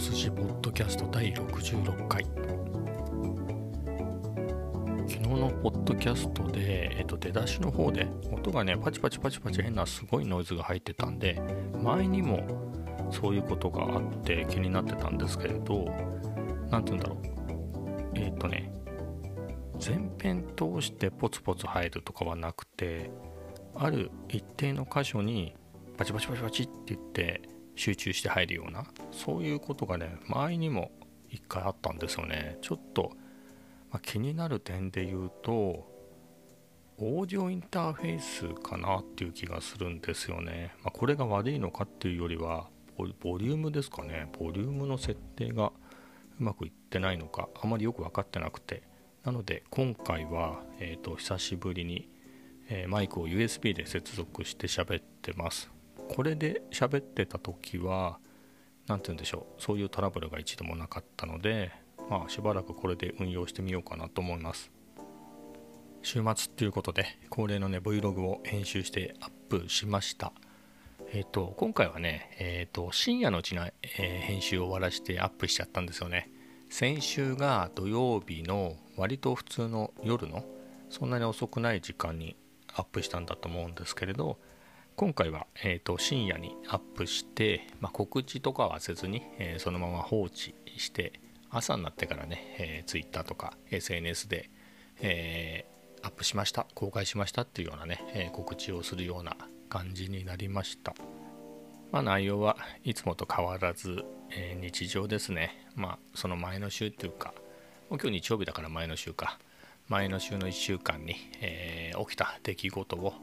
筋ポッドキャスト第66回。昨日のポッドキャストで、えっと、出だしの方で音がねパチパチパチパチ変なすごいノイズが入ってたんで前にもそういうことがあって気になってたんですけれど何て言うんだろう。えっとね前編通してポツポツ入るとかはなくてある一定の箇所にパチパチパチパチって言って集中して入るようなそういうことがね前にも一回あったんですよね。ちょっと、まあ、気になる点で言うとオーディオインターフェースかなっていう気がするんですよね、まあ、これが悪いのかっていうよりはボリュームですかね。ボリュームの設定がうまくいってないのかあまりよく分かってなくて。なので今回は、えーと、久しぶりに、えー、マイクを USB で接続して喋ってます。これで喋ってた時は何て言うんでしょうそういうトラブルが一度もなかったのでまあしばらくこれで運用してみようかなと思います。週末っていうことで恒例のね Vlog を編集してアップしました。えっ、ー、と今回はねえっ、ー、と深夜のうちの、えー、編集を終わらしてアップしちゃったんですよね。先週が土曜日の割と普通の夜のそんなに遅くない時間にアップしたんだと思うんですけれど今回は、えーと、深夜にアップして、まあ、告知とかはせずに、えー、そのまま放置して朝になってからね、えー、Twitter とか SNS で、えー、アップしました公開しましたっていうようなね、え、告知をするような感じになりました。まあ内容はいつもと変わらず、え、日常ですね。まあその前の週っていうか今日日曜日だから前の週か。前の週の1週間に、え、起きた出来事を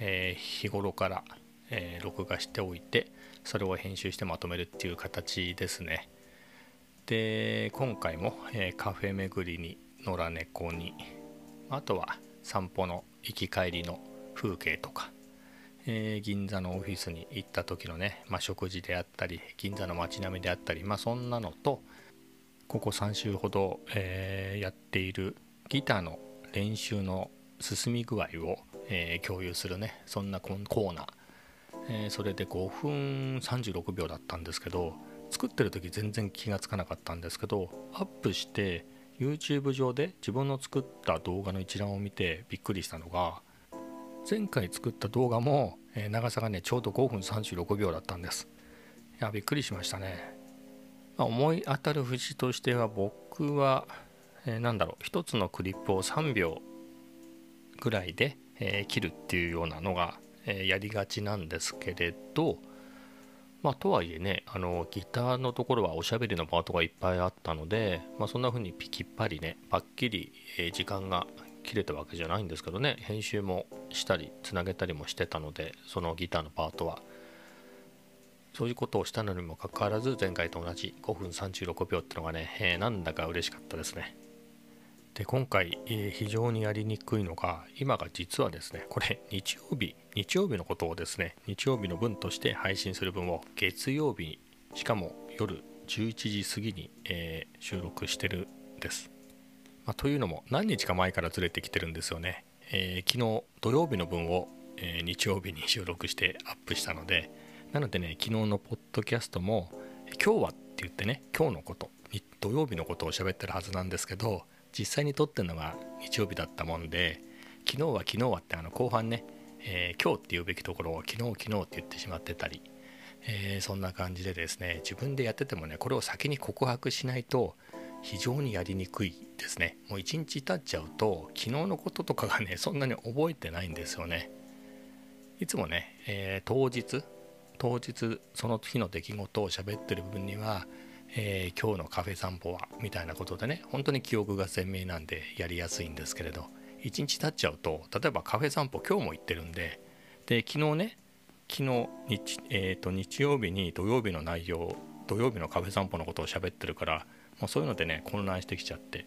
えー、日頃から、えー、録画しておいてそれを編集してまとめるっていう形ですね。で今回も、えー、カフェ巡りに野良猫にあとは散歩の行き帰りの風景とか、えー、銀座のオフィスに行った時のね、まあ、食事であったり銀座の街並みであったりまあそんなのとここ3週ほど、えー、やっているギターの練習の進み具合をえー、共有するねそんなコーナー、えー、それで5分36秒だったんですけど作ってる時全然気がつかなかったんですけどアップして YouTube 上で自分の作った動画の一覧を見てびっくりしたのが前回作った動画も、えー、長さがねちょうど5分36秒だったんです。いやびっくりしましたね、まあ、思い当たる節としては僕は、えー、なんだろう一つのクリップを3秒ぐらいでえ、切るっていうようなのが、え、やりがちなんですけれど、まあ、とはいえねあのギターのところはおしゃべりのパートがいっぱいあったので、まあ、そんな風にピキッパリねパッキリ、え、時間が切れたわけじゃないんですけどね編集もしたりつなげたりもしてたのでそのギターのパートは。そういうことをしたのにもかかわらず前回と同じ5分36秒ってのがね、えー、なんだか嬉しかったですね。で今回、えー、非常にやりにくいのが今が実はですねこれ日曜日日曜日のことをですね日曜日の分として配信する分を月曜日にしかも夜11時過ぎに、えー、収録してるんです、まあ、というのも何日か前からずれてきてるんですよね、えー、昨日土曜日の分を、え日曜日に 収録してアップしたのでなのでね昨日のポッドキャストも今日はって言ってね今日のこと土曜日のことを喋ってるはずなんですけど実際に撮ってるのが日曜日だったもんで昨日は昨日はってあの後半ね、えー、今日って言うべきところを昨日昨日って言ってしまってたり、えー、そんな感じでですね自分でやっててもねこれを先に告白しないと非常にやりにくいですね。もう一日経っちゃうと昨日のこととかがねそんなに覚えてないんですよね。いつもね、えー、当日当日その日の出来事を喋ってる分にはえー、今日のカフェ散歩はみたいなことでね本当に記憶が鮮明なんでやりやすいんですけれど1日経っちゃうと例えばカフェ散歩今日も行ってるんでで昨日ね昨日日,、えーと、日曜日に土曜日の内容土曜日のカフェ散歩のことを喋ってるからもうそういうのでね混乱してきちゃって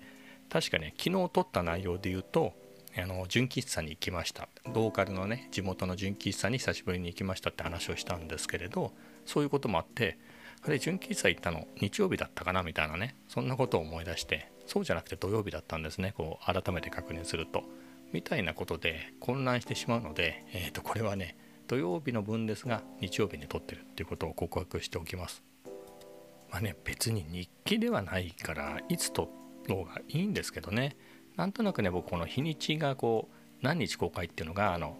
確かね昨日撮った内容で言うとあの純喫茶に行きました。ローカルのね地元の純喫茶に久しぶりに行きましたって話をしたんですけれどそういうこともあってあれ純喫茶行ったの日曜日だったかなみたいなねそんなことを思い出してそうじゃなくて土曜日だったんですねこう改めて確認すると。みたいなことで混乱してしまうので、えー、とこれはね土曜日の分ですが日曜日に撮ってるっていうことを告白しておきます。まあね別に日記ではないからいつ撮ろうがいいんですけどね。なんとなくね僕この日にちがこう何日公開っていうのがあの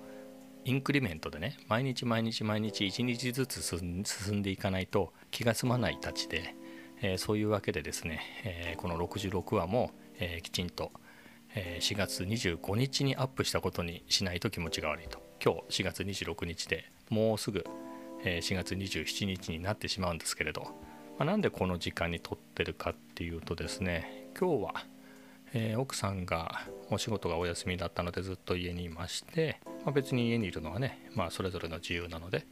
インクリメントでね毎日毎日毎日1日ずつ進んでいかないと気が済まないたちで、えー、そういうわけでですね、えー、この66話も、えー、きちんと、え4月25日にアップしたことにしないと気持ちが悪いと。今日4月26日でもうすぐ、え4月27日になってしまうんですけれど、まあ、なんでこの時間に撮ってるかっていうとですね今日はえ、奥さんがお仕事がお休みだったのでずっと家にいまして、まあ、別に家にいるのはね、まあ、それぞれの自由なので、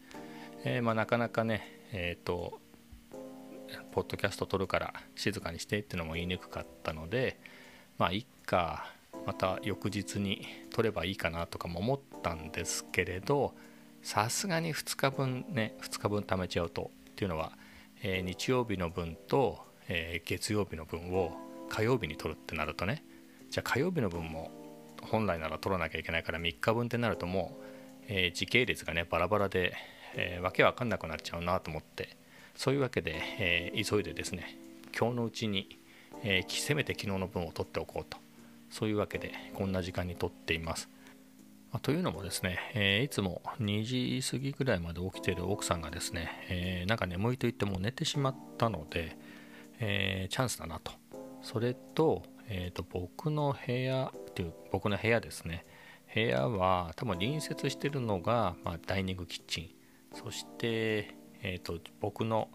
えー、まあ、なかなかねえっ、ー、とポッドキャスト撮るから静かにしてってのも言いにくかったのでまあいっかまた翌日に撮ればいいかなとかも思ったんですけれどさすがに2日分ね2日分貯めちゃうとっていうのは、え日曜日の分と、え月曜日の分を火曜日に取るってなるとねじゃあ火曜日の分も本来なら取らなきゃいけないから3日分ってなるともう、えー、時系列がねバラバラで、えー、わけわかんなくなっちゃうなと思ってそういうわけで、えー、急いでですね今日のうちに、えー、せめて昨日の分を取っておこうとそういうわけでこんな時間に取っています。ま、というのもですね、えー、いつも2時過ぎぐらいまで起きている奥さんがですね、えー、なんか眠いと言っても寝てしまったので、えー、チャンスだなとそれと,、えーと、僕の部屋っていう僕の部屋ですね。部屋は多分隣接してるのが、まあ、ダイニングキッチン。そして、えーと、僕の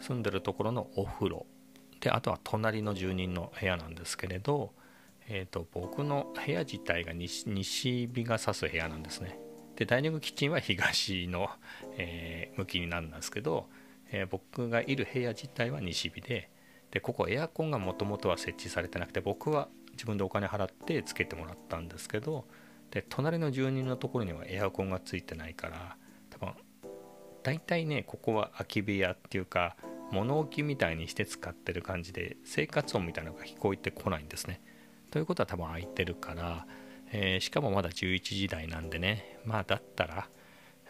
住んでるところのお風呂。であとは隣の住人の部屋なんですけれど、えーと、僕の部屋自体が西西日が差す部屋なんですね。でダイニングキッチンは東の、え、向きになるんですけど、え、僕がいる部屋自体は西日ででここエアコンがもともとは設置されてなくて僕は自分でお金払ってつけてもらったんですけどで隣の住人のところにはエアコンがついてないから多分大体ねここは空き部屋っていうか物置みたいにして使ってる感じで生活音みたいなのが聞こえてこないんですね。ということは多分空いてるから、えー、しかもまだ11時台なんでねまあだったら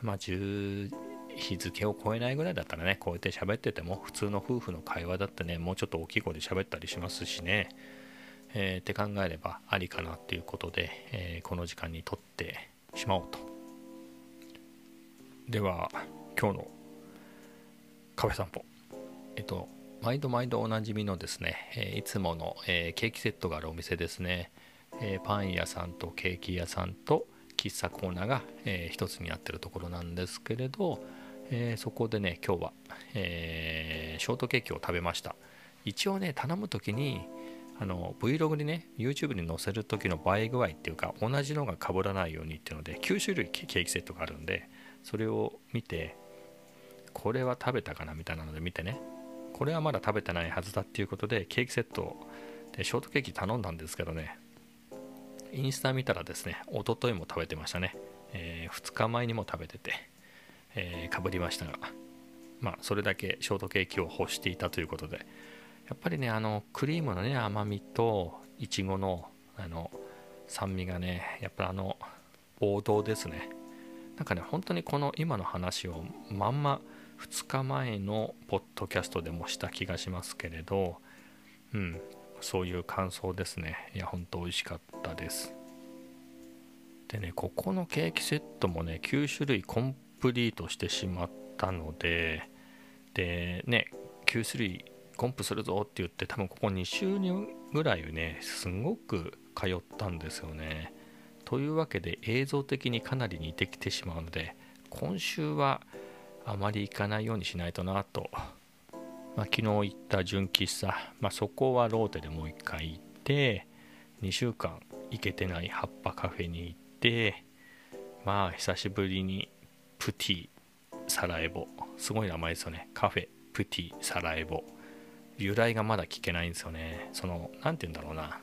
まあ10日付を超えないぐらいだったらねこうやって喋ってても普通の夫婦の会話だってねもうちょっと大きい声で喋ったりしますしね、えー、って考えればありかなっていうことで、えー、この時間にとってしまおうと。では今日のカフェ散歩。えっと毎度毎度おなじみのですね、え、いつもの、えケーキセットがあるお店ですね、えパン屋さんとケーキ屋さんと喫茶コーナーが、えー、一つになってるところなんですけれど、えー、そこでね今日は、えー、ショートケーキを食べました。一応ね頼む時にあの Vlog にね YouTube に載せる時の映え具合っていうか同じのが被らないようにっていうので9種類ケーキセットがあるんでそれを見てこれは食べたかなみたいなので見てね。これはまだ食べてないはずだっていうことでケーキセットでショートケーキ頼んだんですけどね。インスタ見たらですね一昨日も食べてましたね、えー、2日前にも食べてて。えー、かぶりましたが、まあ、それだけショートケーキを欲していたということで、やっぱりね、あの、クリームのね、甘みと、いちごの、あの、酸味がね、やっぱりあの、王道ですね。なんかね、本当にこの今の話をまんま2日前のポッドキャストでもした気がしますけれど、うん、そういう感想ですね。いや、本当美味しかったです。でね、ここのケーキセットもね、9種類コンプリートしてしまったのででね Q3 コンプするぞって言って多分ここ2週にぐらいねすごく通ったんですよね。というわけで映像的にかなり似てきてしまうので今週はあまり行かないようにしないとなと、まあ、昨日行った純喫茶、まあ、そこはローテでもう一回行って2週間行けてない葉っぱカフェに行ってまあ久しぶりにプティサラエボ。すごい名前ですよね。カフェプティサラエボ。由来がまだ聞けないんですよね。その何て言うんだろうな。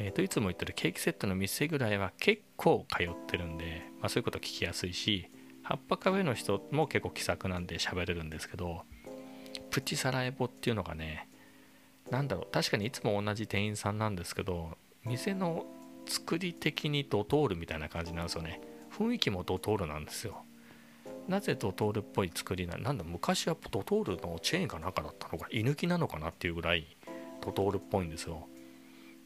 えー、といつも言ってるケーキセットの店ぐらいは結構通ってるんで、まあ、そういうこと聞きやすいし葉っぱカフェの人も結構気さくなんで喋れるんですけどプチサラエボっていうのがね何だろう。確かにいつも同じ店員さんなんですけど店の作り的にドトールみたいな感じなんですよね。雰囲気もドトールなんですよ。なぜドトールっぽい作りななんだ昔はドトールのチェーンかなんかだったのか居抜きなのかなっていうぐらいドトールっぽいんですよ。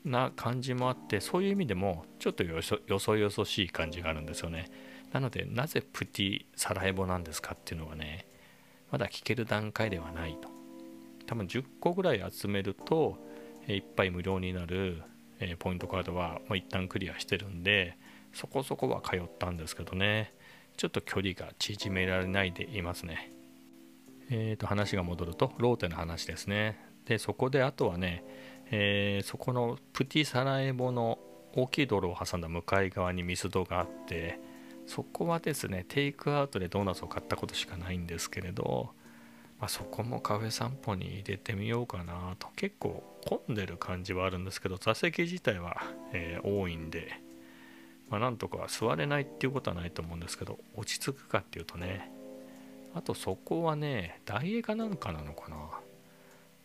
な感じもあってそういう意味でもちょっとよそよそよそしい感じがあるんですよね。なのでなぜプティサラエボなんですかっていうのはねまだ聞ける段階ではないと。多分10個ぐらい集めるといっぱい無料になるポイントカードはもう一旦クリアしてるんでそこそこは通ったんですけどねちょっと距離が縮められないでいますね。えー、と話が戻るとローテの話ですね。でそこであとはね、えー、そこのプティサラエボの大きい道路を挟んだ向かい側にミスドがあってそこはですねテイクアウトでドーナツを買ったことしかないんですけれど、まあ、そこもカフェ散歩に入れてみようかなと結構混んでる感じはあるんですけど座席自体は、えー、多いんでまあ、なんとか座れないっていうことはないと思うんですけど落ち着くかっていうとねあとそこはね大映かなんかなのかな。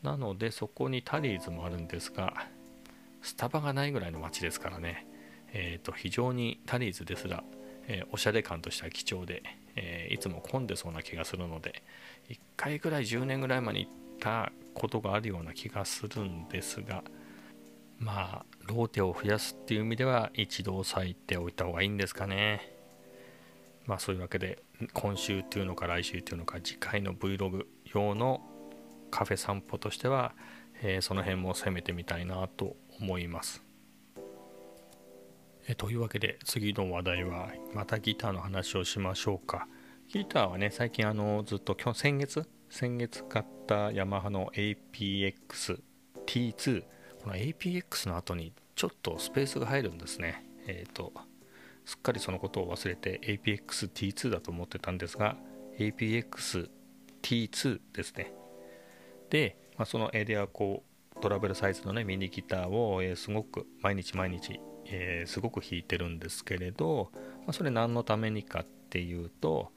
なのでそこにタリーズもあるんですがスタバがないぐらいの街ですからね。えっ、ー、と非常にタリーズですら、えー、おしゃれ感としては貴重で、えー、いつも混んでそうな気がするので1回ぐらい10年ぐらい前に行ったことがあるような気がするんですがまあローテを増やすっていう意味では一度押さえておいた方がいいんですかね。まあそういうわけで今週っていうのか来週っていうのか次回の Vlog 用のカフェ散歩としては、えー、その辺も攻めてみたいなと思います。えというわけで次の話題はまたギターの話をしましょうか。ギターはね最近あのずっと今日先月？先月買ったヤマハの APX T2 この APX の後にちょっとスペースが入るんですね。えっ、ー、と、すっかりそのことを忘れて APX-T2 だと思ってたんですが、APX-T2 ですね。で、まあ、そのエリアこうトラベルサイズのねミニギターを、え、すごく毎日毎日、えー、すごく弾いてるんですけれど、まあ、それ何のためにかっていうと,、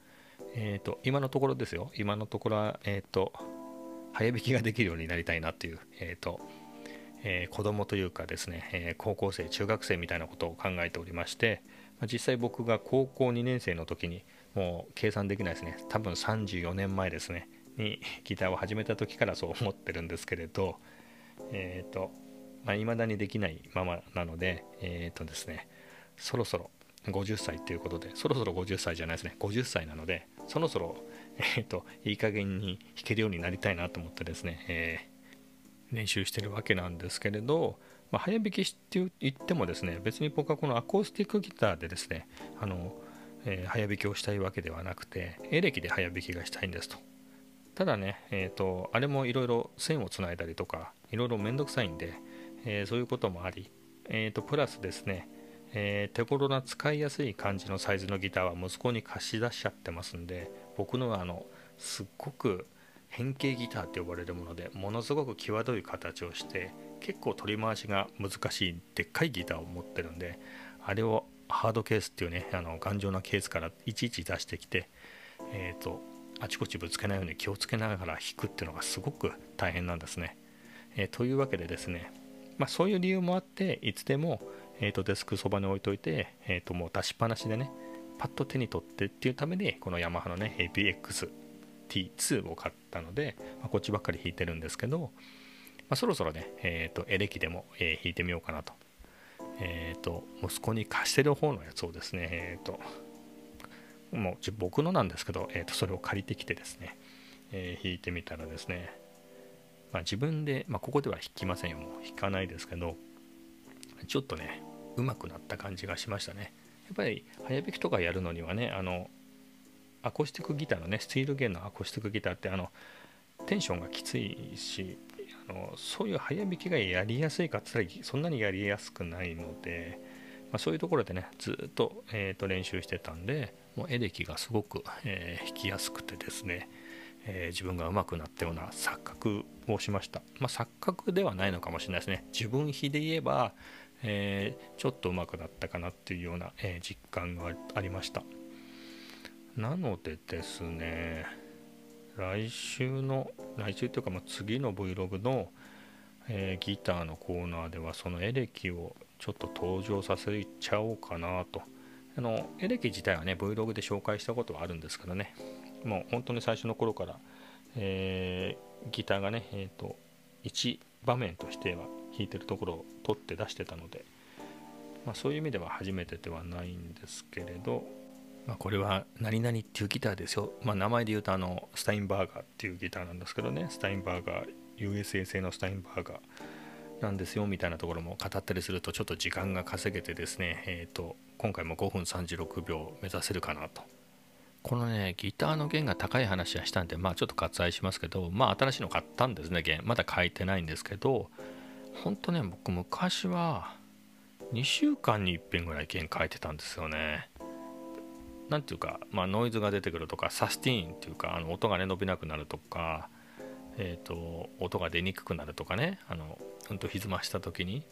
えーと、今のところですよ今のところは、えーと、早弾きができるようになりたいなっていう、えーとえー、子供というかですね、えー、高校生中学生みたいなことを考えておりまして、まあ、実際僕が高校2年生の時にもう計算できないですね。多分34年前ですね。にギターを始めた時からそう思ってるんですけれどえっ、ー、とまあ、未だにできないままなのでえっ、とですねそろそろ50歳ということでそろそろ50歳じゃないですね。50歳なのでそろそろえっ、ー、といい加減に弾けるようになりたいなと思ってですね、え練習してるわけなんですけれど、まあ、早弾きって言ってもですね別に僕はこのアコースティックギターでですねあの、えー、早弾きをしたいわけではなくてエレキで早弾きがしたいんですと。ただね、えーと、あれもいろいろ線をつないだりとかいろいろめんどくさいんで、えー、そういうこともあり、えーと、プラスですね、えー、手頃な使いやすい感じのサイズのギターは息子に貸し出しちゃってますんで僕のはあのすっごく変形ギターって呼ばれるものでものすごく際どい形をして結構取り回しが難しいでっかいギターを持ってるんであれをハードケースっていうねあの頑丈なケースからいちいち出してきてえっ、ー、とあちこちぶつけないように気をつけながら弾くっていうのがすごく大変なんですね。えー、というわけでですね、まあ、そういう理由もあっていつでも、えーと、デスクそばに置いといて、えーともう出しっぱなしでねパッと手に取ってっていうためにこのヤマハのね APX T2 を買ったので、まあ、こっちばっかり弾いてるんですけど、まあ、そろそろね、えーと、エレキでも、えー、弾いてみようかなと。えっ、ー、と、息子に貸してる方のやつをですね、えっ、ー、と、もう僕のなんですけど、えーと、それを借りてきてですね、えー、弾いてみたらですね、まあ、自分で、まあ、ここでは弾きませんよ、もう弾かないですけど、ちょっとね、上手くなった感じがしましたね。やっぱり早弾きとかやるのにはね、あの、アコースティックギターのねスティール弦のアコースティックギターってあのテンションがきついしあのそういう早弾きがやりやすいかって言ったらそんなにやりやすくないので、まあ、そういうところでねずっと,、えー、と練習してたんでもうエレキがすごく、えー、弾きやすくてですね、えー、自分が上手くなったような錯覚をしました、まあ、錯覚ではないのかもしれないですね。自分比で言えば、えー、ちょっと上手くなったかなっていうような、え実感がありました。なのでですね、来週の、来週というか、ま、次の Vlog の、えー、ギターのコーナーでは、そのエレキをちょっと登場させちゃおうかなと、あのエレキ自体はね Vlog で紹介したことはあるんですけどね。もう本当に最初の頃から、えー、ギターがね、えーと、1場面としては弾いてるところを取って出してたので、まあ、そういう意味では初めてではないんですけれど、まあ、これは何々っていうギターですよ、まあ、名前で言うとあのスタインバーガーっていうギターなんですけどね。スタインバーガー USA 製のスタインバーガーなんですよ。みたいなところも語ったりするとちょっと時間が稼げてですね、えーと、今回も5分36秒目指せるかなと。このねギターの弦が高い話はしたんでまあちょっと割愛しますけどまあ新しいの買ったんですね弦。まだ書いてないんですけどほんとね僕昔は2週間に1遍ぐらい弦書いてたんですよね。何ていうか、まあ、ノイズが出てくるとかサスティーンっていうかあの音がね伸びなくなるとかえーと、音が出にくくなるとかねあのうんと歪ました時に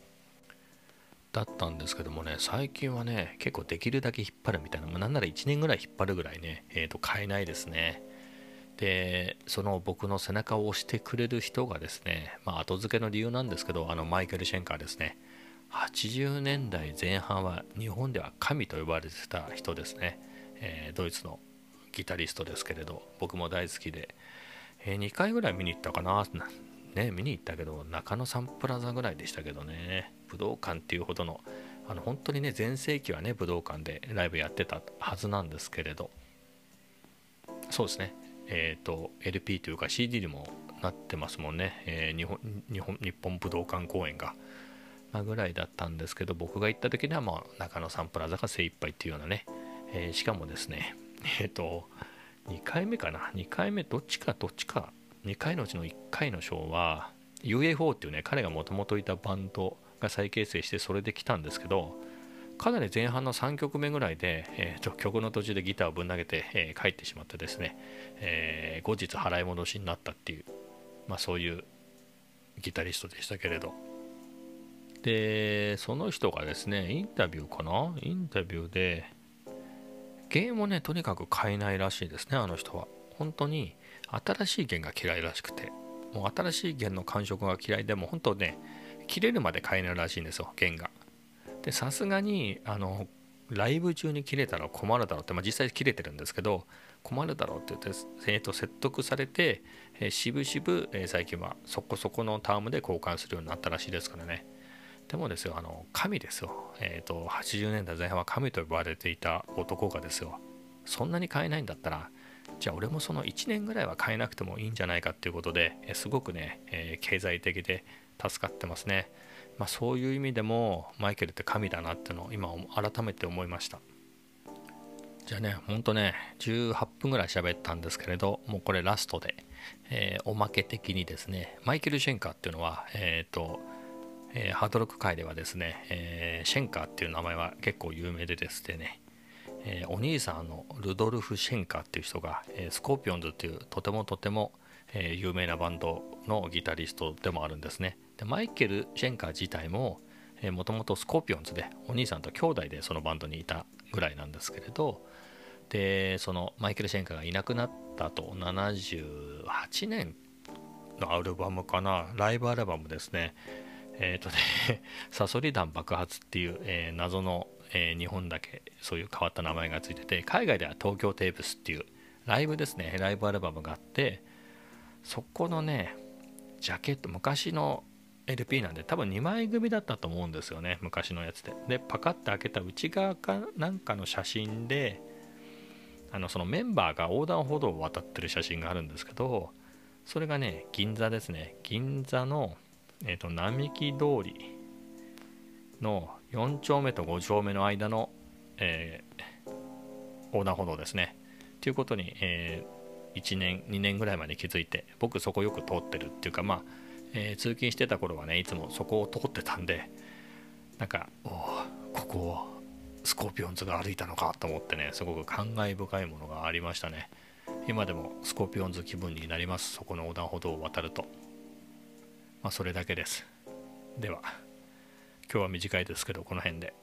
だったんですけどもね最近はね結構できるだけ引っ張るみたいな、まあ、なんなら1年ぐらい引っ張るぐらいね、えーと、買えないですね。でその僕の背中を押してくれる人がですね、まあ、後付けの理由なんですけどあのマイケル・シェンカーですね。80年代前半は日本では神と呼ばれてた人ですね、えー、ドイツのギタリストですけれど僕も大好きでえー、2回ぐらい見に行ったかな。ね、見に行ったけど、中野サンプラザぐらいでしたけどね、武道館っていうほどの、あの本当にね、全盛期はね、武道館でライブやってたはずなんですけれど、そうですね、えっ、ー、と、LP というか CD にもなってますもんね、えー、日本日本日本武道館公演が。まあ、ぐらいだったんですけど、僕が行った時には、まあ、中野サンプラザが精一杯っていうようなね、えー、しかもですね、えっ、ー、と、2回目かな？2回目どっちかどっちか。2回のうちの1回のショーは UFO っていうね彼がもともといたバンドが再結成してそれで来たんですけどかなり前半の3曲目ぐらいで、えー、と曲の途中でギターをぶん投げて、えー、帰ってしまってですね、えー、後日払い戻しになったっていう、まあ、そういうギタリストでしたけれど。でその人がですねインタビューかな？インタビューでゲームをねとにかく買えないらしいですねあの人は。本当に新しい弦が嫌いらしくて。もう新しい弦の感触が嫌いでも本当ね切れるまで買えないらしいんですよ弦が。でさすがにあのライブ中に切れたら困るだろうって、まあ、実際切れてるんですけど困るだろうって言って、えー、と説得されて、えー、しぶしぶ、えー、最近はそこそこのタームで交換するようになったらしいですからね。でもですよ、あの、神ですよ。えっ、ー、と、80年代前半は神と呼ばれていた男がですよ、そんなに買えないんだったら、じゃあ俺もその1年ぐらいは買えなくてもいいんじゃないかっていうことで、えすごくね、えー、経済的で助かってますね。まあ、そういう意味でもマイケルって神だなっていうのを今改めて思いました。じゃあね、ほんとね、18分ぐらい喋ったんですけれど、もうこれラストで、えー、おまけ的にですね、マイケル・シェンカーっていうのは、えっ、ー、と、えー、ハードロック界ではですね、えー、シェンカーっていう名前は結構有名でですね、えー、お兄さんのルドルフ・シェンカーっていう人が、えスコーピオンズっていうとてもとても、え有名なバンドのギタリストでもあるんですね。でマイケル・シェンカー自体ももともとスコーピオンズでお兄さんと兄弟でそのバンドにいたぐらいなんですけれどでそのマイケル・シェンカーがいなくなったと78年のアルバムかなライブアルバムですね。えっ、ー、とね、サソリ弾爆発っていう、えー、謎の、えー、日本だけそういう変わった名前がついてて、海外では東京テープスっていうライブですね、ライブアルバムがあって、そこのね、ジャケット、昔の LP なんで多分2枚組だったと思うんですよね、昔のやつで。で、パカッて開けた内側かなんかの写真で、あのそのメンバーが横断歩道を渡ってる写真があるんですけど、それがね、銀座ですね。銀座のえーと、並木通りの4丁目と5丁目の間の、えー、横断歩道ですね。ということに、えー、1年、2年ぐらいまで気づいて、僕そこよく通ってるっていうか、まあ、えー、通勤してた頃はね、いつもそこを通ってたんで、なんか、おここをスコーピオンズが歩いたのかと思ってね、すごく感慨深いものがありましたね。今でもスコーピオンズ気分になります、そこの横断歩道を渡ると。まあ、それだけです。では、今日は短いですけど、この辺で。